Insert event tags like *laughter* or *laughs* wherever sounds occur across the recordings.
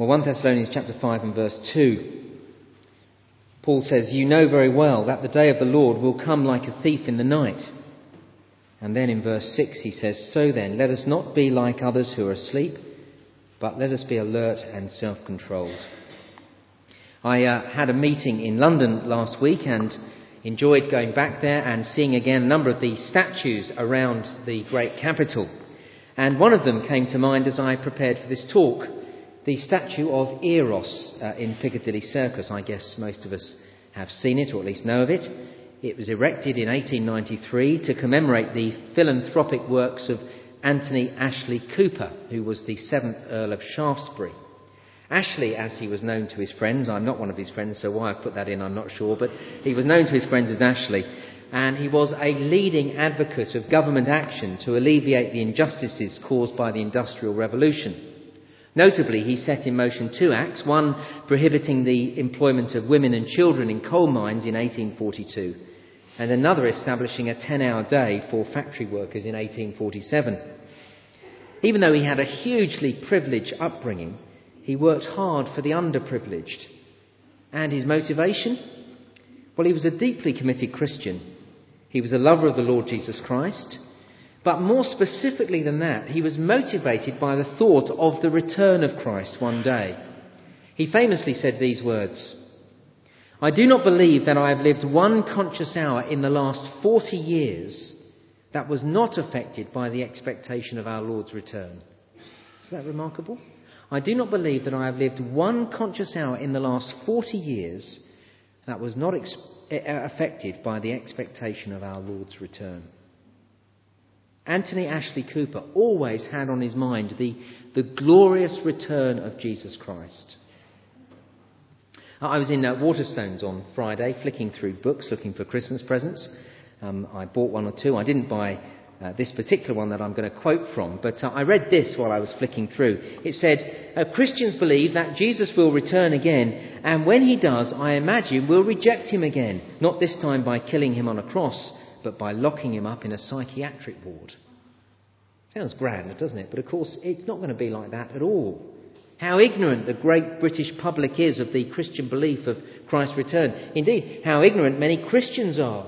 Well, 1 Thessalonians chapter 5 and verse 2, Paul says, You know very well that the day of the Lord will come like a thief in the night. And then in verse 6 he says, So then, let us not be like others who are asleep, but let us be alert and self controlled. I uh, had a meeting in London last week and enjoyed going back there and seeing again a number of the statues around the great capital. And one of them came to mind as I prepared for this talk the statue of Eros uh, in Piccadilly Circus. I guess most of us have seen it or at least know of it. It was erected in 1893 to commemorate the philanthropic works of Anthony Ashley Cooper, who was the seventh Earl of Shaftesbury. Ashley, as he was known to his friends, I'm not one of his friends, so why I've put that in, I'm not sure, but he was known to his friends as Ashley, and he was a leading advocate of government action to alleviate the injustices caused by the Industrial Revolution. Notably, he set in motion two acts one prohibiting the employment of women and children in coal mines in 1842, and another establishing a 10 hour day for factory workers in 1847. Even though he had a hugely privileged upbringing, he worked hard for the underprivileged. And his motivation? Well, he was a deeply committed Christian. He was a lover of the Lord Jesus Christ. But more specifically than that, he was motivated by the thought of the return of Christ one day. He famously said these words I do not believe that I have lived one conscious hour in the last 40 years that was not affected by the expectation of our Lord's return. Is that remarkable? I do not believe that I have lived one conscious hour in the last 40 years that was not ex- eh, affected by the expectation of our Lord's return. Anthony Ashley Cooper always had on his mind the, the glorious return of Jesus Christ. I was in uh, Waterstones on Friday, flicking through books looking for Christmas presents. Um, I bought one or two. I didn't buy uh, this particular one that I'm going to quote from, but uh, I read this while I was flicking through. It said, uh, Christians believe that Jesus will return again, and when he does, I imagine we'll reject him again, not this time by killing him on a cross, but by locking him up in a psychiatric ward. Sounds grand, doesn't it? But of course, it's not going to be like that at all. How ignorant the great British public is of the Christian belief of Christ's return. Indeed, how ignorant many Christians are.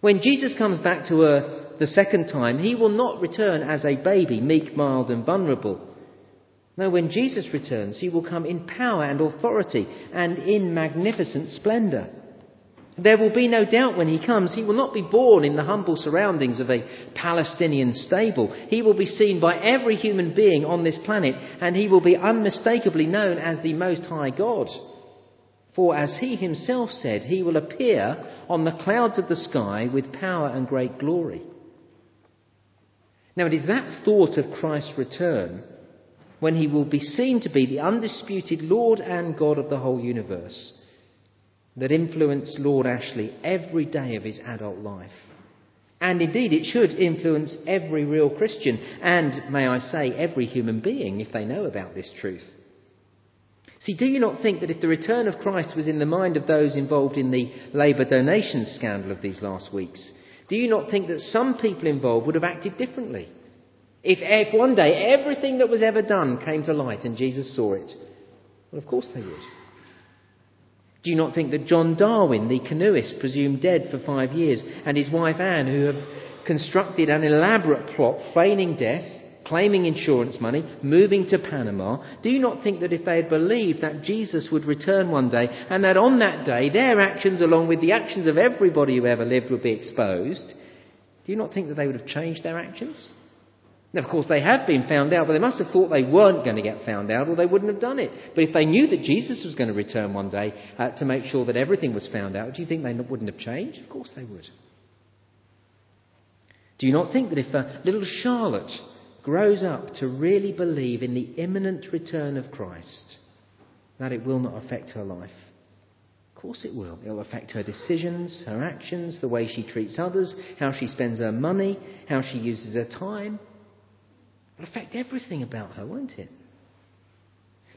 When Jesus comes back to earth the second time, he will not return as a baby, meek, mild, and vulnerable. No, when Jesus returns, he will come in power and authority and in magnificent splendour. There will be no doubt when he comes, he will not be born in the humble surroundings of a Palestinian stable. He will be seen by every human being on this planet, and he will be unmistakably known as the Most High God. For as he himself said, he will appear on the clouds of the sky with power and great glory. Now, it is that thought of Christ's return, when he will be seen to be the undisputed Lord and God of the whole universe, that influenced Lord Ashley every day of his adult life. And indeed, it should influence every real Christian, and may I say, every human being, if they know about this truth. See, do you not think that if the return of Christ was in the mind of those involved in the Labour donation scandal of these last weeks, do you not think that some people involved would have acted differently? If, if one day everything that was ever done came to light and Jesus saw it, well, of course they would. Do you not think that John Darwin, the canoeist, presumed dead for five years, and his wife Anne, who have constructed an elaborate plot feigning death, claiming insurance money, moving to Panama, do you not think that if they had believed that Jesus would return one day and that on that day their actions, along with the actions of everybody who ever lived, would be exposed, do you not think that they would have changed their actions? Now, of course, they have been found out, but they must have thought they weren't going to get found out or they wouldn't have done it. But if they knew that Jesus was going to return one day uh, to make sure that everything was found out, do you think they wouldn't have changed? Of course they would. Do you not think that if a little Charlotte grows up to really believe in the imminent return of Christ, that it will not affect her life. Of course it will. It will affect her decisions, her actions, the way she treats others, how she spends her money, how she uses her time. Affect everything about her, won't it?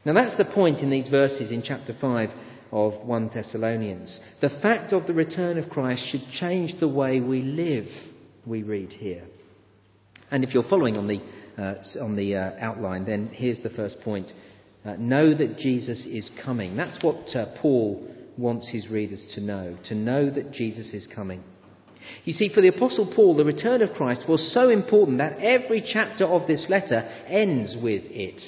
Now that's the point in these verses in chapter 5 of 1 Thessalonians. The fact of the return of Christ should change the way we live, we read here. And if you're following on the uh, on the uh, outline, then here's the first point. Uh, know that Jesus is coming. That's what uh, Paul wants his readers to know, to know that Jesus is coming. You see, for the Apostle Paul, the return of Christ was so important that every chapter of this letter ends with it.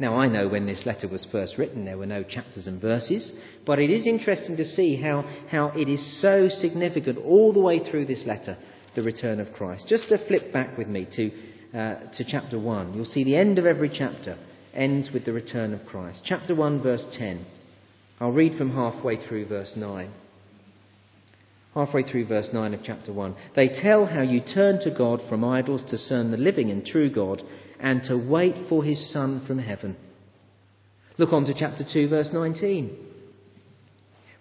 Now, I know when this letter was first written, there were no chapters and verses, but it is interesting to see how, how it is so significant all the way through this letter, the return of Christ. Just to flip back with me to, uh, to chapter 1, you'll see the end of every chapter ends with the return of Christ. Chapter 1, verse 10. I'll read from halfway through verse 9. Halfway through verse 9 of chapter 1. They tell how you turn to God from idols to serve the living and true God and to wait for his Son from heaven. Look on to chapter 2, verse 19.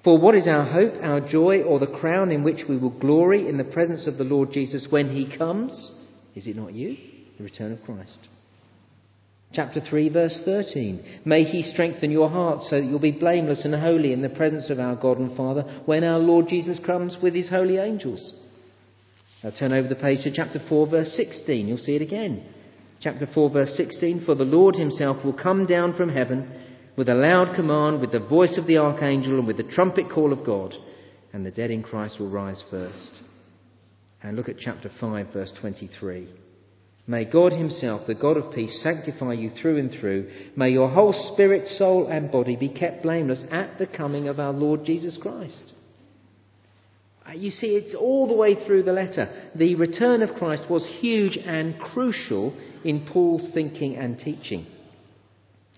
For what is our hope, our joy, or the crown in which we will glory in the presence of the Lord Jesus when he comes? Is it not you? The return of Christ. Chapter 3, verse 13. May he strengthen your hearts so that you'll be blameless and holy in the presence of our God and Father when our Lord Jesus comes with his holy angels. Now turn over the page to chapter 4, verse 16. You'll see it again. Chapter 4, verse 16 For the Lord himself will come down from heaven with a loud command, with the voice of the archangel, and with the trumpet call of God, and the dead in Christ will rise first. And look at chapter 5, verse 23. May God Himself, the God of peace, sanctify you through and through. May your whole spirit, soul, and body be kept blameless at the coming of our Lord Jesus Christ. Uh, you see, it's all the way through the letter. The return of Christ was huge and crucial in Paul's thinking and teaching.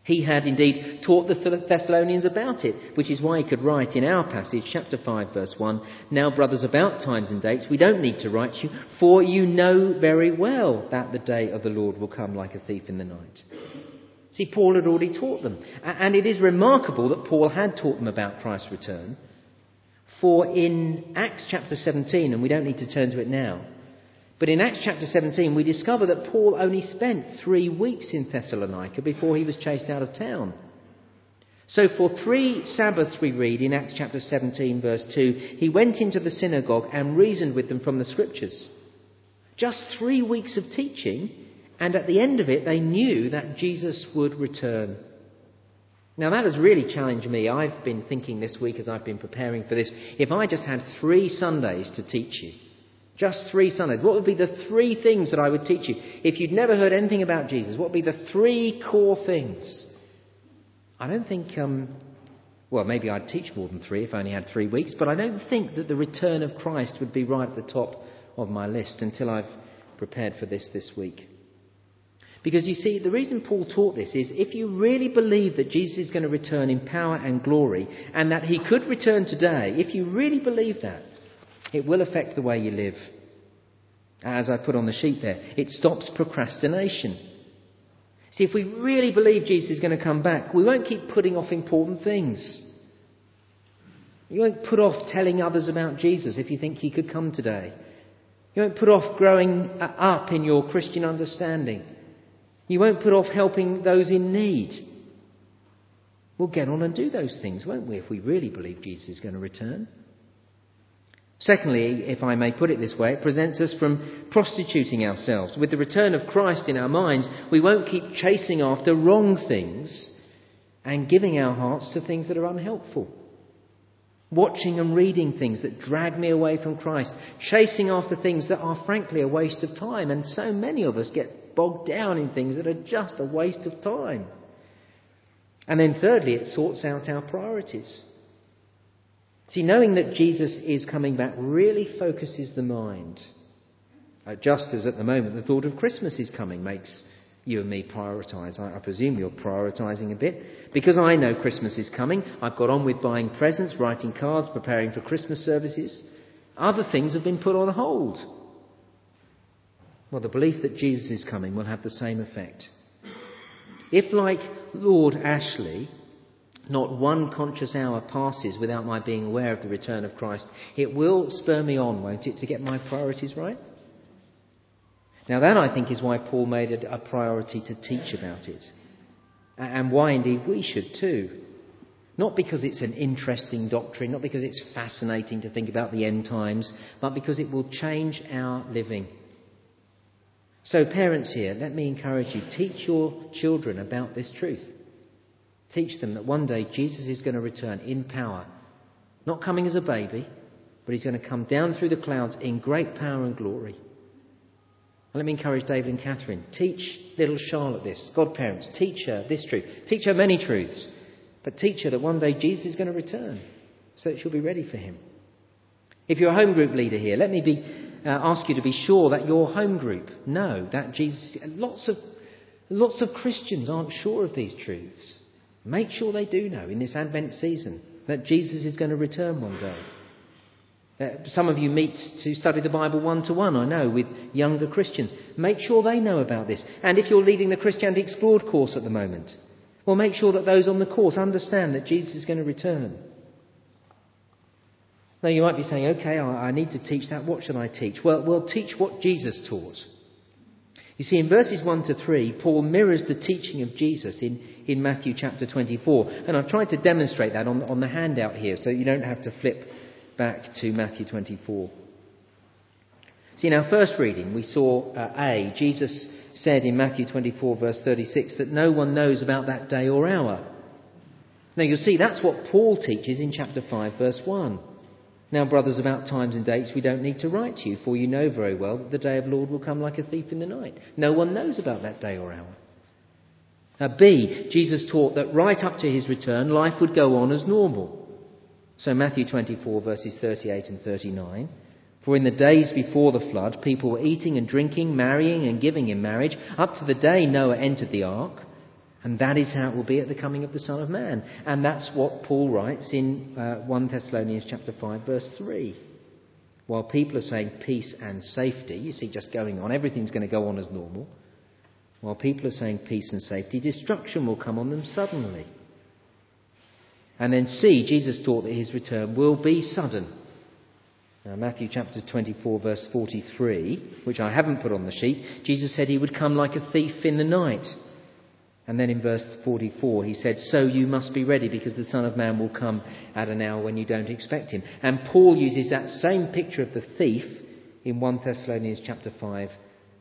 He had indeed taught the Thessalonians about it, which is why he could write in our passage, chapter 5, verse 1 Now, brothers, about times and dates, we don't need to write you, for you know very well that the day of the Lord will come like a thief in the night. See, Paul had already taught them. And it is remarkable that Paul had taught them about Christ's return. For in Acts chapter 17, and we don't need to turn to it now, but in Acts chapter 17, we discover that Paul only spent three weeks in Thessalonica before he was chased out of town. So, for three Sabbaths, we read in Acts chapter 17, verse 2, he went into the synagogue and reasoned with them from the scriptures. Just three weeks of teaching, and at the end of it, they knew that Jesus would return. Now, that has really challenged me. I've been thinking this week as I've been preparing for this if I just had three Sundays to teach you, just three Sundays. What would be the three things that I would teach you? If you'd never heard anything about Jesus, what would be the three core things? I don't think, um, well, maybe I'd teach more than three if I only had three weeks, but I don't think that the return of Christ would be right at the top of my list until I've prepared for this this week. Because you see, the reason Paul taught this is if you really believe that Jesus is going to return in power and glory, and that he could return today, if you really believe that, it will affect the way you live. As I put on the sheet there, it stops procrastination. See, if we really believe Jesus is going to come back, we won't keep putting off important things. You won't put off telling others about Jesus if you think he could come today. You won't put off growing up in your Christian understanding. You won't put off helping those in need. We'll get on and do those things, won't we, if we really believe Jesus is going to return? Secondly, if I may put it this way, it prevents us from prostituting ourselves. With the return of Christ in our minds, we won't keep chasing after wrong things and giving our hearts to things that are unhelpful. Watching and reading things that drag me away from Christ, chasing after things that are frankly a waste of time, and so many of us get bogged down in things that are just a waste of time. And then thirdly, it sorts out our priorities. See, knowing that Jesus is coming back really focuses the mind. Uh, just as at the moment the thought of Christmas is coming makes you and me prioritise. I, I presume you're prioritising a bit. Because I know Christmas is coming, I've got on with buying presents, writing cards, preparing for Christmas services. Other things have been put on hold. Well, the belief that Jesus is coming will have the same effect. If, like Lord Ashley, not one conscious hour passes without my being aware of the return of Christ. It will spur me on, won't it, to get my priorities right? Now, that I think is why Paul made it a priority to teach about it. And why indeed we should too. Not because it's an interesting doctrine, not because it's fascinating to think about the end times, but because it will change our living. So, parents here, let me encourage you teach your children about this truth. Teach them that one day Jesus is going to return in power. Not coming as a baby, but he's going to come down through the clouds in great power and glory. And let me encourage David and Catherine. Teach little Charlotte this. Godparents, teach her this truth. Teach her many truths. But teach her that one day Jesus is going to return so that she'll be ready for him. If you're a home group leader here, let me be, uh, ask you to be sure that your home group know that Jesus. Lots of, lots of Christians aren't sure of these truths. Make sure they do know in this Advent season that Jesus is going to return one day. Uh, some of you meet to study the Bible one to one, I know, with younger Christians. Make sure they know about this. And if you're leading the Christianity Explored course at the moment, well, make sure that those on the course understand that Jesus is going to return. Now, you might be saying, okay, I, I need to teach that. What should I teach? Well, well, teach what Jesus taught. You see, in verses 1 to 3, Paul mirrors the teaching of Jesus in, in Matthew chapter 24. And I've tried to demonstrate that on, on the handout here so you don't have to flip back to Matthew 24. See, in our first reading, we saw uh, A, Jesus said in Matthew 24, verse 36, that no one knows about that day or hour. Now, you'll see that's what Paul teaches in chapter 5, verse 1. Now, brothers, about times and dates we don't need to write to you, for you know very well that the day of the Lord will come like a thief in the night. No one knows about that day or hour. Now, B, Jesus taught that right up to his return, life would go on as normal. So, Matthew 24, verses 38 and 39. For in the days before the flood, people were eating and drinking, marrying and giving in marriage, up to the day Noah entered the ark. And that is how it will be at the coming of the Son of Man. And that's what Paul writes in uh, 1 Thessalonians chapter 5 verse 3. While people are saying peace and safety, you see just going on, everything's going to go on as normal. While people are saying peace and safety, destruction will come on them suddenly. And then C, Jesus taught that his return will be sudden. Now, Matthew chapter 24, verse 43, which I haven't put on the sheet, Jesus said he would come like a thief in the night. And then in verse 44, he said, So you must be ready because the Son of Man will come at an hour when you don't expect him. And Paul uses that same picture of the thief in 1 Thessalonians chapter 5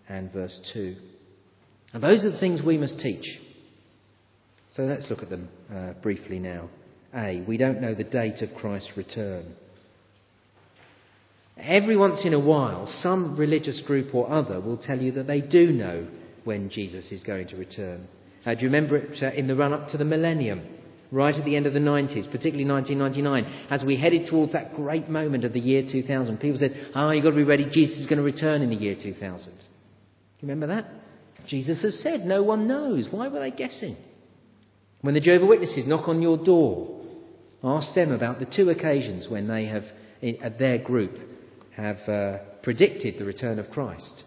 and verse 2. And those are the things we must teach. So let's look at them uh, briefly now. A, we don't know the date of Christ's return. Every once in a while, some religious group or other will tell you that they do know when Jesus is going to return. Uh, do you remember it uh, in the run up to the millennium? Right at the end of the 90s, particularly 1999, as we headed towards that great moment of the year 2000, people said, Oh, you've got to be ready, Jesus is going to return in the year 2000. Do You remember that? Jesus has said, No one knows. Why were they guessing? When the Jehovah Witnesses knock on your door, ask them about the two occasions when they have, at their group, have uh, predicted the return of Christ.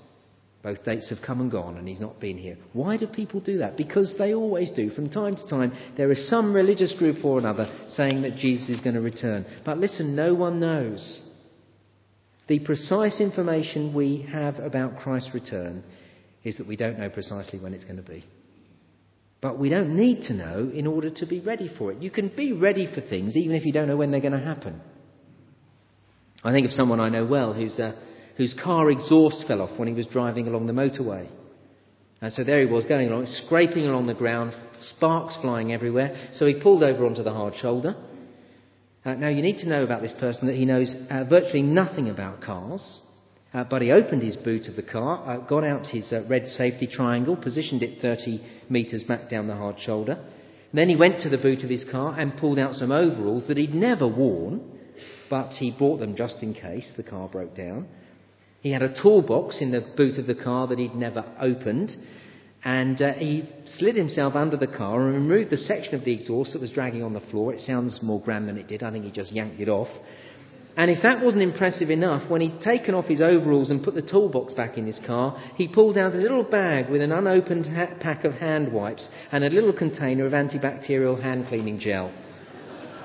Both dates have come and gone, and he's not been here. Why do people do that? Because they always do. From time to time, there is some religious group or another saying that Jesus is going to return. But listen, no one knows. The precise information we have about Christ's return is that we don't know precisely when it's going to be. But we don't need to know in order to be ready for it. You can be ready for things even if you don't know when they're going to happen. I think of someone I know well who's. Uh, whose car exhaust fell off when he was driving along the motorway. And so there he was going along, scraping along the ground, sparks flying everywhere. So he pulled over onto the hard shoulder. Uh, now you need to know about this person that he knows uh, virtually nothing about cars. Uh, but he opened his boot of the car, uh, got out his uh, red safety triangle, positioned it 30 metres back down the hard shoulder. Then he went to the boot of his car and pulled out some overalls that he'd never worn, but he brought them just in case the car broke down. He had a toolbox in the boot of the car that he'd never opened, and uh, he slid himself under the car and removed the section of the exhaust that was dragging on the floor. It sounds more grand than it did. I think he just yanked it off. And if that wasn't impressive enough, when he'd taken off his overalls and put the toolbox back in his car, he pulled out a little bag with an unopened ha- pack of hand wipes and a little container of antibacterial hand cleaning gel.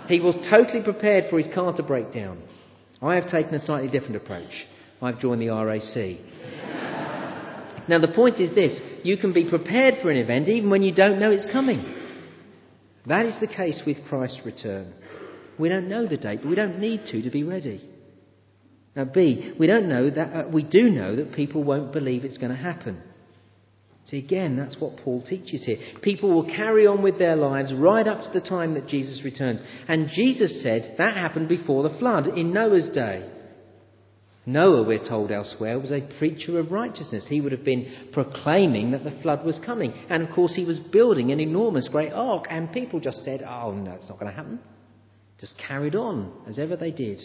He was totally prepared for his car to break down. I have taken a slightly different approach. I've joined the RAC. now, the point is this you can be prepared for an event even when you don't know it's coming. That is the case with Christ's return. We don't know the date, but we don't need to to be ready. Now, B, we don't know that uh, we do know that people won't believe it's going to happen. See, again, that's what Paul teaches here. People will carry on with their lives right up to the time that Jesus returns. And Jesus said that happened before the flood in Noah's day. Noah, we're told elsewhere, was a preacher of righteousness. He would have been proclaiming that the flood was coming. And of course, he was building an enormous great ark, and people just said, Oh, no, it's not going to happen. Just carried on as ever they did.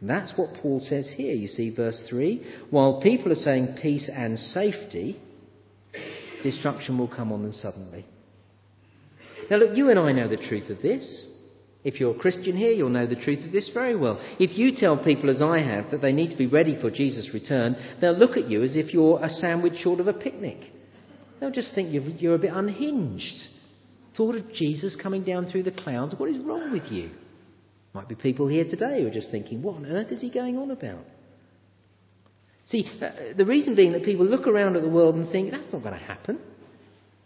And that's what Paul says here. You see, verse 3 while people are saying peace and safety, destruction will come on them suddenly. Now, look, you and I know the truth of this. If you're a Christian here, you'll know the truth of this very well. If you tell people, as I have, that they need to be ready for Jesus' return, they'll look at you as if you're a sandwich short of a picnic. They'll just think you're a bit unhinged. Thought of Jesus coming down through the clouds, what is wrong with you? Might be people here today who are just thinking, what on earth is he going on about? See, uh, the reason being that people look around at the world and think, that's not going to happen.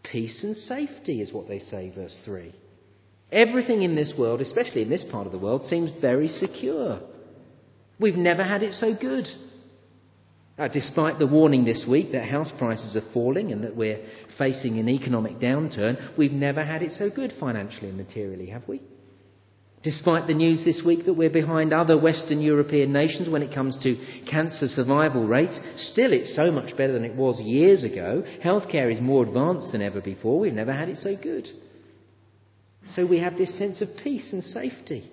Peace and safety is what they say, verse 3. Everything in this world, especially in this part of the world, seems very secure. We've never had it so good. Uh, despite the warning this week that house prices are falling and that we're facing an economic downturn, we've never had it so good financially and materially, have we? Despite the news this week that we're behind other Western European nations when it comes to cancer survival rates, still it's so much better than it was years ago. Healthcare is more advanced than ever before. We've never had it so good. So we have this sense of peace and safety.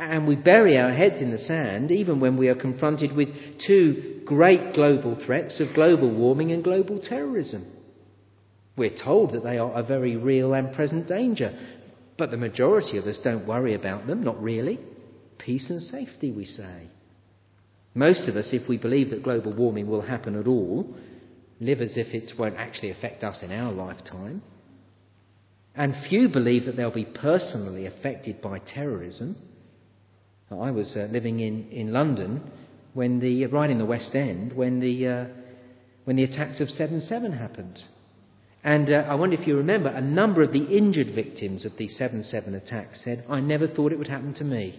And we bury our heads in the sand even when we are confronted with two great global threats of global warming and global terrorism. We're told that they are a very real and present danger, but the majority of us don't worry about them, not really. Peace and safety, we say. Most of us, if we believe that global warming will happen at all, live as if it won't actually affect us in our lifetime. And few believe that they'll be personally affected by terrorism. I was uh, living in, in London when the, right in the West End when the, uh, when the attacks of 7 7 happened. And uh, I wonder if you remember, a number of the injured victims of the 7 7 attacks said, I never thought it would happen to me.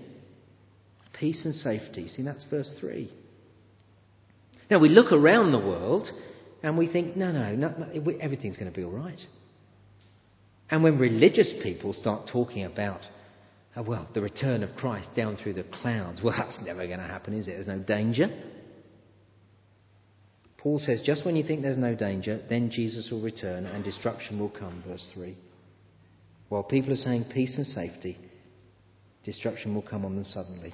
Peace and safety. See, that's verse 3. Now, we look around the world and we think, no, no, no, no everything's going to be all right. And when religious people start talking about, oh, well, the return of Christ down through the clouds, well, *laughs* that's never going to happen, is it? There's no danger. Paul says, just when you think there's no danger, then Jesus will return and destruction will come, verse 3. While people are saying peace and safety, destruction will come on them suddenly.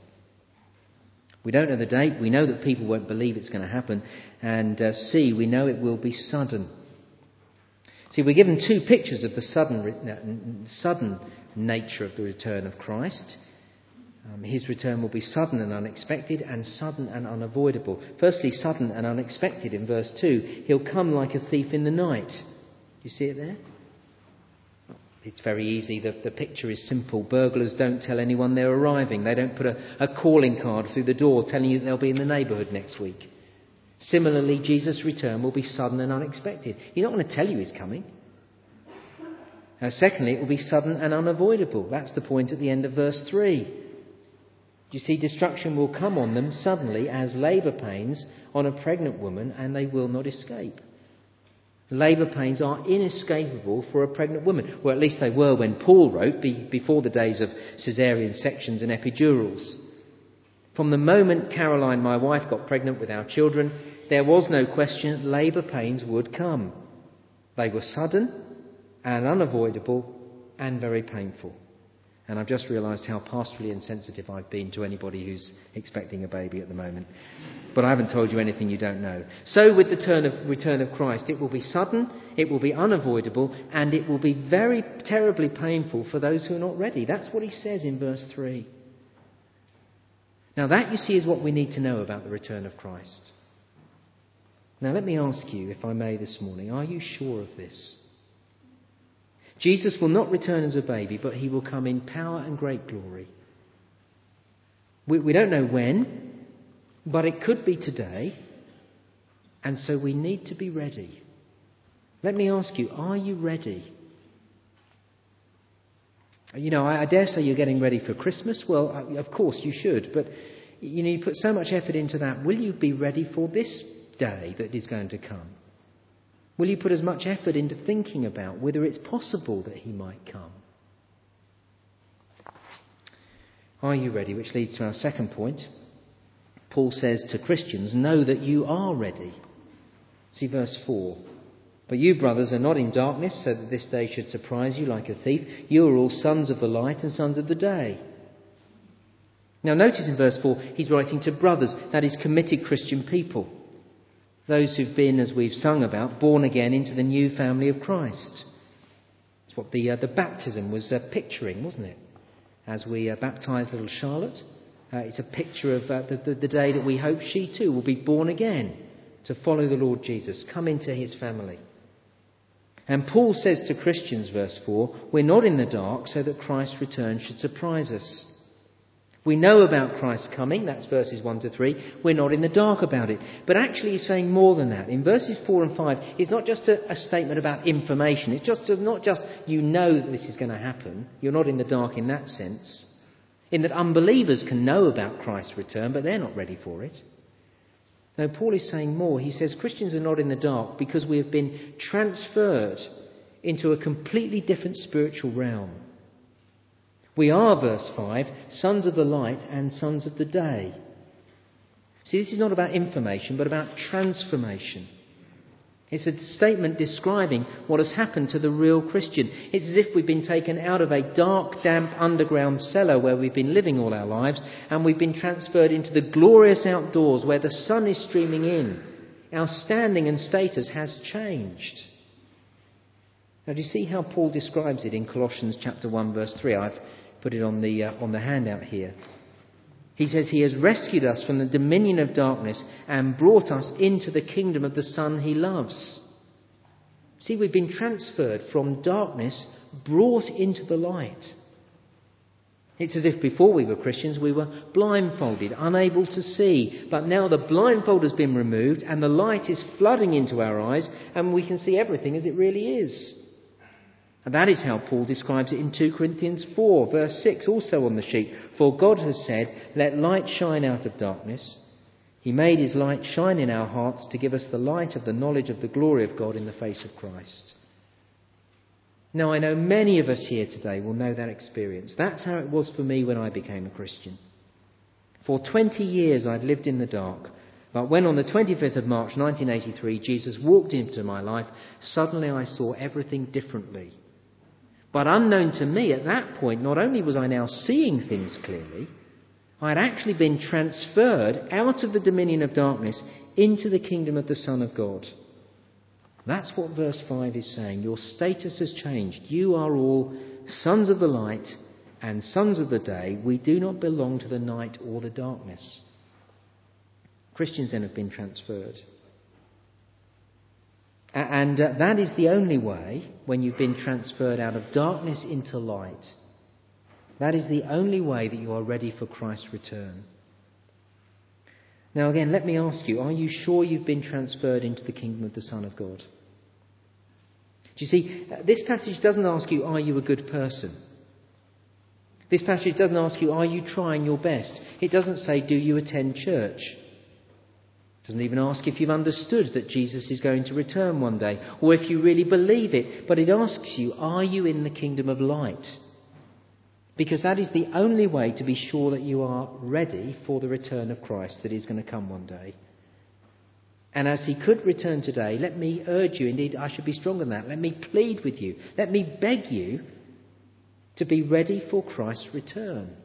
We don't know the date. We know that people won't believe it's going to happen. And uh, C, we know it will be sudden. See, we're given two pictures of the sudden, sudden nature of the return of Christ. Um, his return will be sudden and unexpected, and sudden and unavoidable. Firstly, sudden and unexpected in verse 2. He'll come like a thief in the night. You see it there? It's very easy. The, the picture is simple. Burglars don't tell anyone they're arriving. They don't put a, a calling card through the door telling you they'll be in the neighbourhood next week. Similarly, Jesus' return will be sudden and unexpected. He's not going to tell you he's coming. Now, secondly, it will be sudden and unavoidable. That's the point at the end of verse 3. You see, destruction will come on them suddenly as labour pains on a pregnant woman, and they will not escape. Labour pains are inescapable for a pregnant woman. Well, at least they were when Paul wrote, before the days of caesarean sections and epidurals. From the moment Caroline, my wife, got pregnant with our children, there was no question that labour pains would come. They were sudden and unavoidable and very painful. And I've just realised how pastorally insensitive I've been to anybody who's expecting a baby at the moment. But I haven't told you anything you don't know. So, with the of, return of Christ, it will be sudden, it will be unavoidable, and it will be very terribly painful for those who are not ready. That's what he says in verse 3. Now, that, you see, is what we need to know about the return of Christ. Now, let me ask you, if I may, this morning are you sure of this? Jesus will not return as a baby, but he will come in power and great glory. We, we don't know when, but it could be today, and so we need to be ready. Let me ask you, are you ready? You know, I, I dare say you're getting ready for Christmas. Well, of course you should, but you know, you put so much effort into that. Will you be ready for this day that is going to come? Will you put as much effort into thinking about whether it's possible that he might come? Are you ready? Which leads to our second point. Paul says to Christians, Know that you are ready. See verse 4. But you, brothers, are not in darkness, so that this day should surprise you like a thief. You are all sons of the light and sons of the day. Now, notice in verse 4, he's writing to brothers, that is, committed Christian people. Those who've been, as we've sung about, born again into the new family of Christ. That's what the, uh, the baptism was uh, picturing, wasn't it? As we uh, baptized little Charlotte, uh, it's a picture of uh, the, the, the day that we hope she too will be born again to follow the Lord Jesus, come into his family. And Paul says to Christians, verse 4, we're not in the dark so that Christ's return should surprise us. We know about Christ's coming, that's verses 1 to 3. We're not in the dark about it. But actually, he's saying more than that. In verses 4 and 5, it's not just a, a statement about information. It's just, not just you know that this is going to happen. You're not in the dark in that sense. In that unbelievers can know about Christ's return, but they're not ready for it. No, Paul is saying more. He says Christians are not in the dark because we have been transferred into a completely different spiritual realm. We are, verse 5, sons of the light and sons of the day. See, this is not about information, but about transformation. It's a statement describing what has happened to the real Christian. It's as if we've been taken out of a dark, damp underground cellar where we've been living all our lives and we've been transferred into the glorious outdoors where the sun is streaming in. Our standing and status has changed. Now, do you see how Paul describes it in Colossians chapter 1, verse 3? I've put it on the, uh, on the handout here. He says he has rescued us from the dominion of darkness and brought us into the kingdom of the Son he loves. See, we've been transferred from darkness, brought into the light. It's as if before we were Christians, we were blindfolded, unable to see. But now the blindfold has been removed and the light is flooding into our eyes and we can see everything as it really is. And that is how Paul describes it in 2 Corinthians 4, verse 6, also on the sheet. For God has said, Let light shine out of darkness. He made his light shine in our hearts to give us the light of the knowledge of the glory of God in the face of Christ. Now, I know many of us here today will know that experience. That's how it was for me when I became a Christian. For 20 years I'd lived in the dark, but when on the 25th of March 1983 Jesus walked into my life, suddenly I saw everything differently. But unknown to me at that point, not only was I now seeing things clearly, I had actually been transferred out of the dominion of darkness into the kingdom of the Son of God. That's what verse 5 is saying. Your status has changed. You are all sons of the light and sons of the day. We do not belong to the night or the darkness. Christians then have been transferred. And uh, that is the only way, when you've been transferred out of darkness into light, that is the only way that you are ready for Christ's return. Now, again, let me ask you are you sure you've been transferred into the kingdom of the Son of God? Do you see, uh, this passage doesn't ask you, are you a good person? This passage doesn't ask you, are you trying your best? It doesn't say, do you attend church? Doesn't even ask if you've understood that Jesus is going to return one day or if you really believe it, but it asks you, are you in the kingdom of light? Because that is the only way to be sure that you are ready for the return of Christ that is going to come one day. And as he could return today, let me urge you, indeed, I should be stronger than that. Let me plead with you. Let me beg you to be ready for Christ's return.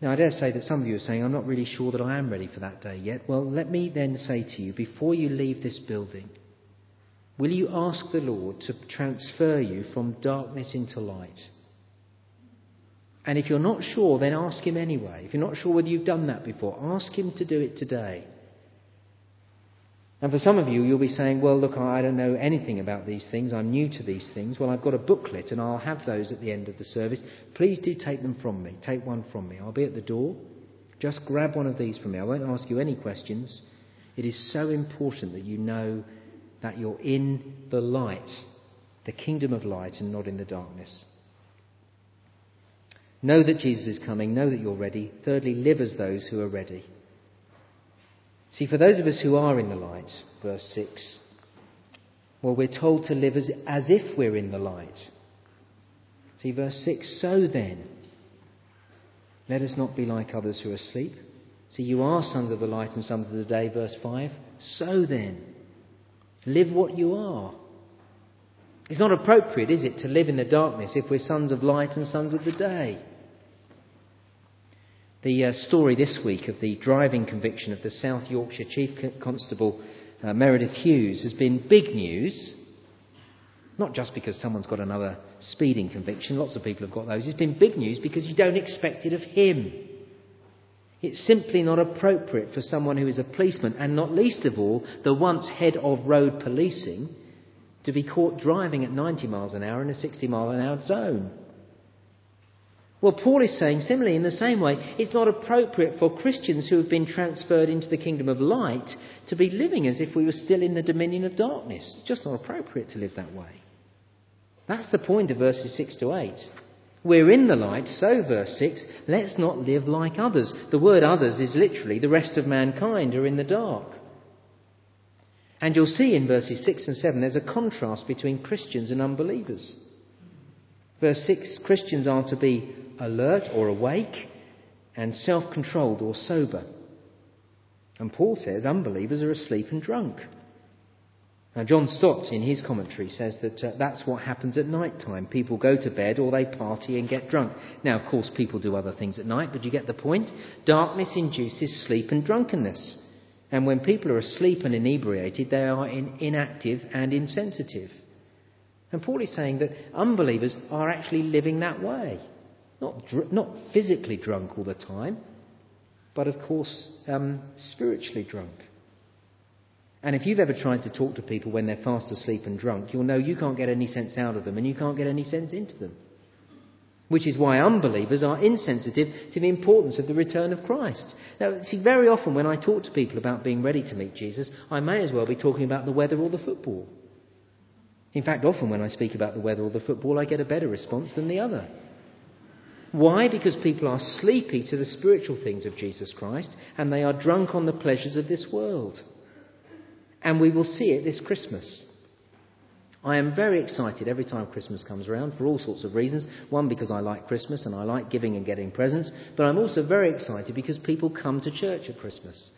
Now, I dare say that some of you are saying, I'm not really sure that I am ready for that day yet. Well, let me then say to you, before you leave this building, will you ask the Lord to transfer you from darkness into light? And if you're not sure, then ask Him anyway. If you're not sure whether you've done that before, ask Him to do it today. And for some of you, you'll be saying, well, look, I don't know anything about these things. I'm new to these things. Well, I've got a booklet and I'll have those at the end of the service. Please do take them from me. Take one from me. I'll be at the door. Just grab one of these from me. I won't ask you any questions. It is so important that you know that you're in the light, the kingdom of light, and not in the darkness. Know that Jesus is coming. Know that you're ready. Thirdly, live as those who are ready. See, for those of us who are in the light, verse 6, well, we're told to live as, as if we're in the light. See, verse 6 So then, let us not be like others who are asleep. See, you are sons of the light and sons of the day, verse 5. So then, live what you are. It's not appropriate, is it, to live in the darkness if we're sons of light and sons of the day? The uh, story this week of the driving conviction of the South Yorkshire Chief Constable uh, Meredydd Hughes has been big news. Not just because someone's got another speeding conviction, lots of people have got those. It's been big news because you don't expect it of him. It's simply not appropriate for someone who is a policeman, and not least of all, the once head of road policing, to be caught driving at 90 miles an hour in a 60 mile an hour zone. Well, Paul is saying similarly, in the same way, it's not appropriate for Christians who have been transferred into the kingdom of light to be living as if we were still in the dominion of darkness. It's just not appropriate to live that way. That's the point of verses 6 to 8. We're in the light, so, verse 6, let's not live like others. The word others is literally the rest of mankind are in the dark. And you'll see in verses 6 and 7 there's a contrast between Christians and unbelievers. Verse 6 Christians are to be alert or awake and self controlled or sober. And Paul says unbelievers are asleep and drunk. Now, John Stott, in his commentary, says that uh, that's what happens at night time. People go to bed or they party and get drunk. Now, of course, people do other things at night, but you get the point. Darkness induces sleep and drunkenness. And when people are asleep and inebriated, they are in, inactive and insensitive. And Paul is saying that unbelievers are actually living that way. Not, dr- not physically drunk all the time, but of course, um, spiritually drunk. And if you've ever tried to talk to people when they're fast asleep and drunk, you'll know you can't get any sense out of them and you can't get any sense into them. Which is why unbelievers are insensitive to the importance of the return of Christ. Now, see, very often when I talk to people about being ready to meet Jesus, I may as well be talking about the weather or the football. In fact, often when I speak about the weather or the football, I get a better response than the other. Why? Because people are sleepy to the spiritual things of Jesus Christ and they are drunk on the pleasures of this world. And we will see it this Christmas. I am very excited every time Christmas comes around for all sorts of reasons. One, because I like Christmas and I like giving and getting presents, but I'm also very excited because people come to church at Christmas.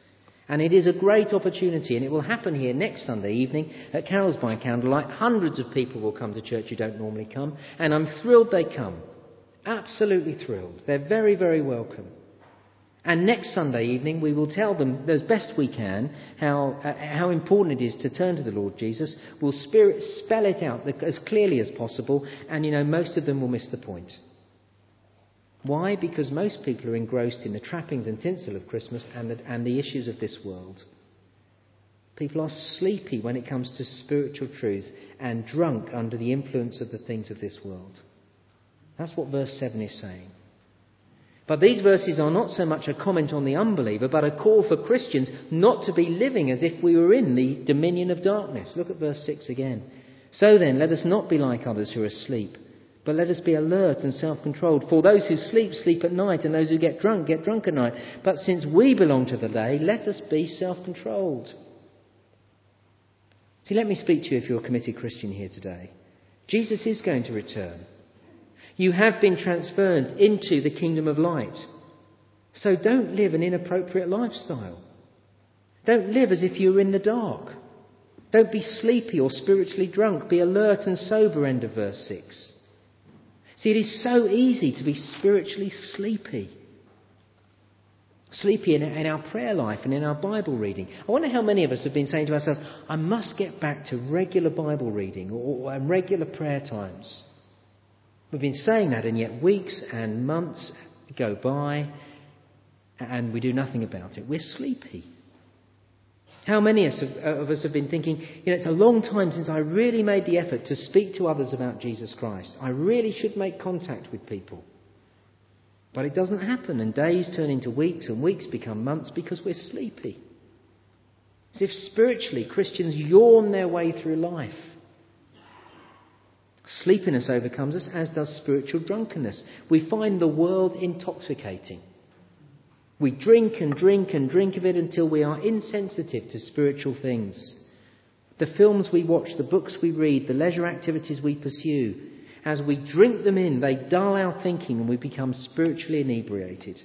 And it is a great opportunity, and it will happen here next Sunday evening at Carols by Candlelight. Hundreds of people will come to church who don't normally come, and I'm thrilled they come. Absolutely thrilled. They're very, very welcome. And next Sunday evening, we will tell them as best we can how, uh, how important it is to turn to the Lord Jesus. We'll spirit, spell it out as clearly as possible, and you know, most of them will miss the point. Why? Because most people are engrossed in the trappings and tinsel of Christmas and the, and the issues of this world. People are sleepy when it comes to spiritual truths and drunk under the influence of the things of this world. That's what verse 7 is saying. But these verses are not so much a comment on the unbeliever, but a call for Christians not to be living as if we were in the dominion of darkness. Look at verse 6 again. So then, let us not be like others who are asleep, but let us be alert and self controlled. For those who sleep, sleep at night, and those who get drunk, get drunk at night. But since we belong to the day, let us be self controlled. See, let me speak to you if you're a committed Christian here today. Jesus is going to return. You have been transferred into the kingdom of light. So don't live an inappropriate lifestyle. Don't live as if you were in the dark. Don't be sleepy or spiritually drunk. Be alert and sober, end of verse 6. See, it is so easy to be spiritually sleepy. Sleepy in, in our prayer life and in our Bible reading. I wonder how many of us have been saying to ourselves, I must get back to regular Bible reading or, or regular prayer times. We've been saying that, and yet weeks and months go by and we do nothing about it. We're sleepy. How many of us have been thinking, you know, it's a long time since I really made the effort to speak to others about Jesus Christ. I really should make contact with people. But it doesn't happen, and days turn into weeks, and weeks become months because we're sleepy. As if spiritually Christians yawn their way through life. Sleepiness overcomes us, as does spiritual drunkenness. We find the world intoxicating. We drink and drink and drink of it until we are insensitive to spiritual things. The films we watch, the books we read, the leisure activities we pursue, as we drink them in, they dull our thinking and we become spiritually inebriated.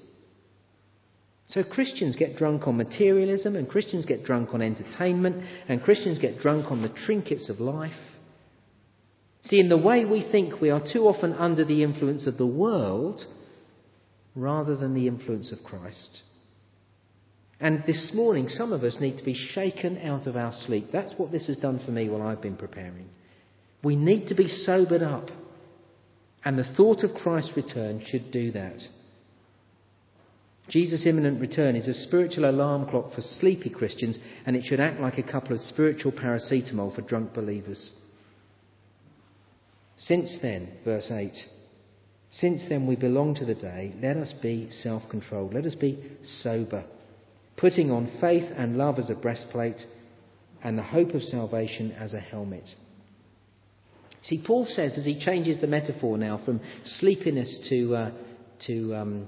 So Christians get drunk on materialism, and Christians get drunk on entertainment, and Christians get drunk on the trinkets of life. See, in the way we think, we are too often under the influence of the world rather than the influence of Christ. And this morning, some of us need to be shaken out of our sleep. That's what this has done for me while I've been preparing. We need to be sobered up. And the thought of Christ's return should do that. Jesus' imminent return is a spiritual alarm clock for sleepy Christians, and it should act like a couple of spiritual paracetamol for drunk believers. Since then, verse 8, since then we belong to the day, let us be self controlled, let us be sober, putting on faith and love as a breastplate, and the hope of salvation as a helmet. See, Paul says as he changes the metaphor now from sleepiness to, uh, to um,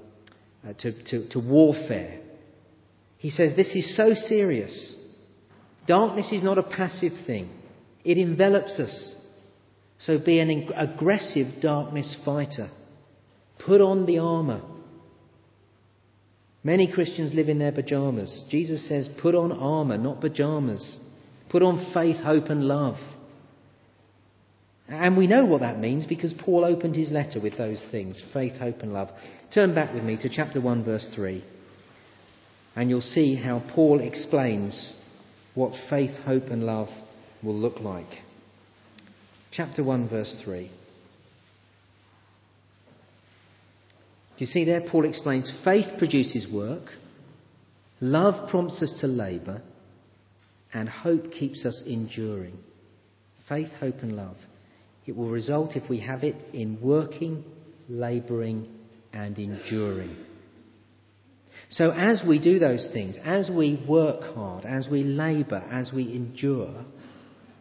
uh, to, to, to warfare. He says this is so serious. Darkness is not a passive thing, it envelops us. So be an aggressive darkness fighter. Put on the armour. Many Christians live in their pajamas. Jesus says, put on armour, not pajamas. Put on faith, hope, and love. And we know what that means because Paul opened his letter with those things faith, hope, and love. Turn back with me to chapter 1, verse 3, and you'll see how Paul explains what faith, hope, and love will look like. Chapter 1, verse 3. Do you see there? Paul explains faith produces work, love prompts us to labour, and hope keeps us enduring. Faith, hope, and love. It will result, if we have it, in working, labouring, and enduring. So, as we do those things, as we work hard, as we labour, as we endure,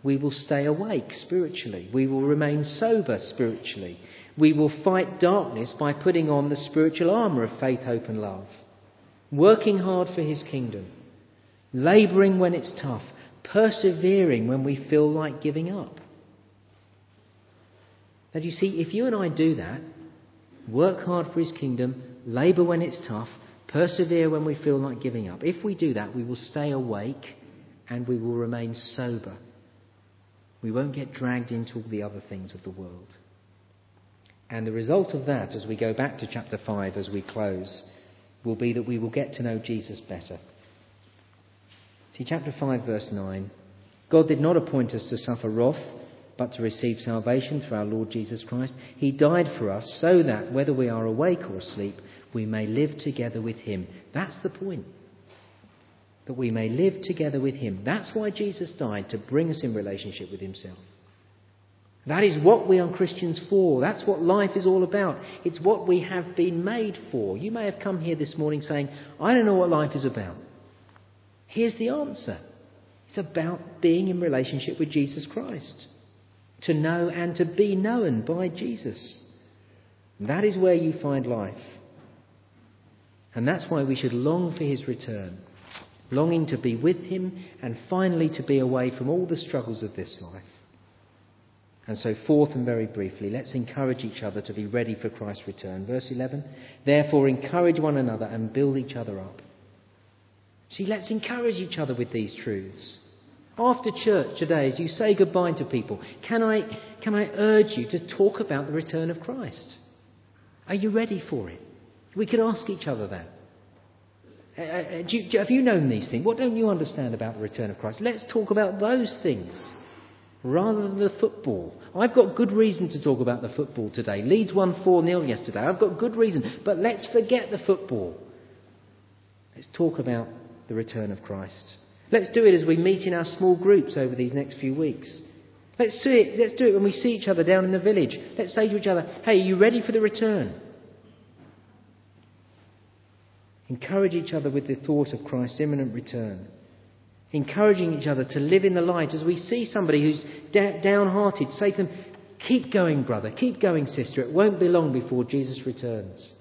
we will stay awake spiritually. We will remain sober spiritually. We will fight darkness by putting on the spiritual armour of faith, hope, and love. Working hard for His kingdom. Labouring when it's tough. Persevering when we feel like giving up. That you see, if you and I do that, work hard for His kingdom, labour when it's tough, persevere when we feel like giving up, if we do that, we will stay awake and we will remain sober. We won't get dragged into all the other things of the world. And the result of that, as we go back to chapter 5 as we close, will be that we will get to know Jesus better. See, chapter 5, verse 9 God did not appoint us to suffer wrath but to receive salvation through our Lord Jesus Christ. He died for us so that, whether we are awake or asleep, we may live together with Him. That's the point. That we may live together with Him. That's why Jesus died, to bring us in relationship with Himself. That is what we are Christians for. That's what life is all about. It's what we have been made for. You may have come here this morning saying, I don't know what life is about. Here's the answer it's about being in relationship with Jesus Christ to know and to be known by Jesus. That is where you find life. And that's why we should long for his return, longing to be with him and finally to be away from all the struggles of this life. And so, fourth and very briefly, let's encourage each other to be ready for Christ's return. Verse 11 Therefore, encourage one another and build each other up. See, let's encourage each other with these truths. After church today, as you say goodbye to people, can I, can I urge you to talk about the return of Christ? Are you ready for it? We could ask each other that. Uh, uh you, have you known these things? What don't you understand about the return of Christ? Let's talk about those things rather than the football. I've got good reason to talk about the football today. Leeds won 4 0 yesterday. I've got good reason. But let's forget the football. Let's talk about the return of Christ. Let's do it as we meet in our small groups over these next few weeks. Let's do it, let's do it when we see each other down in the village. Let's say to each other, hey, are you ready for the return? Encourage each other with the thought of Christ's imminent return. Encouraging each other to live in the light as we see somebody who's da- downhearted, say to them, Keep going, brother. Keep going, sister. It won't be long before Jesus returns.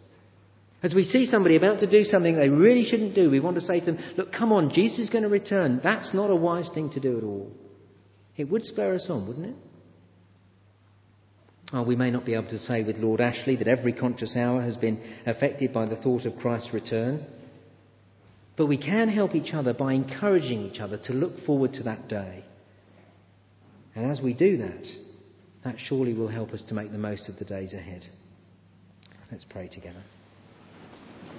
As we see somebody about to do something they really shouldn't do, we want to say to them, Look, come on, Jesus is going to return. That's not a wise thing to do at all. It would spur us on, wouldn't it? Oh, we may not be able to say with Lord Ashley that every conscious hour has been affected by the thought of Christ's return. But we can help each other by encouraging each other to look forward to that day. And as we do that, that surely will help us to make the most of the days ahead. Let's pray together.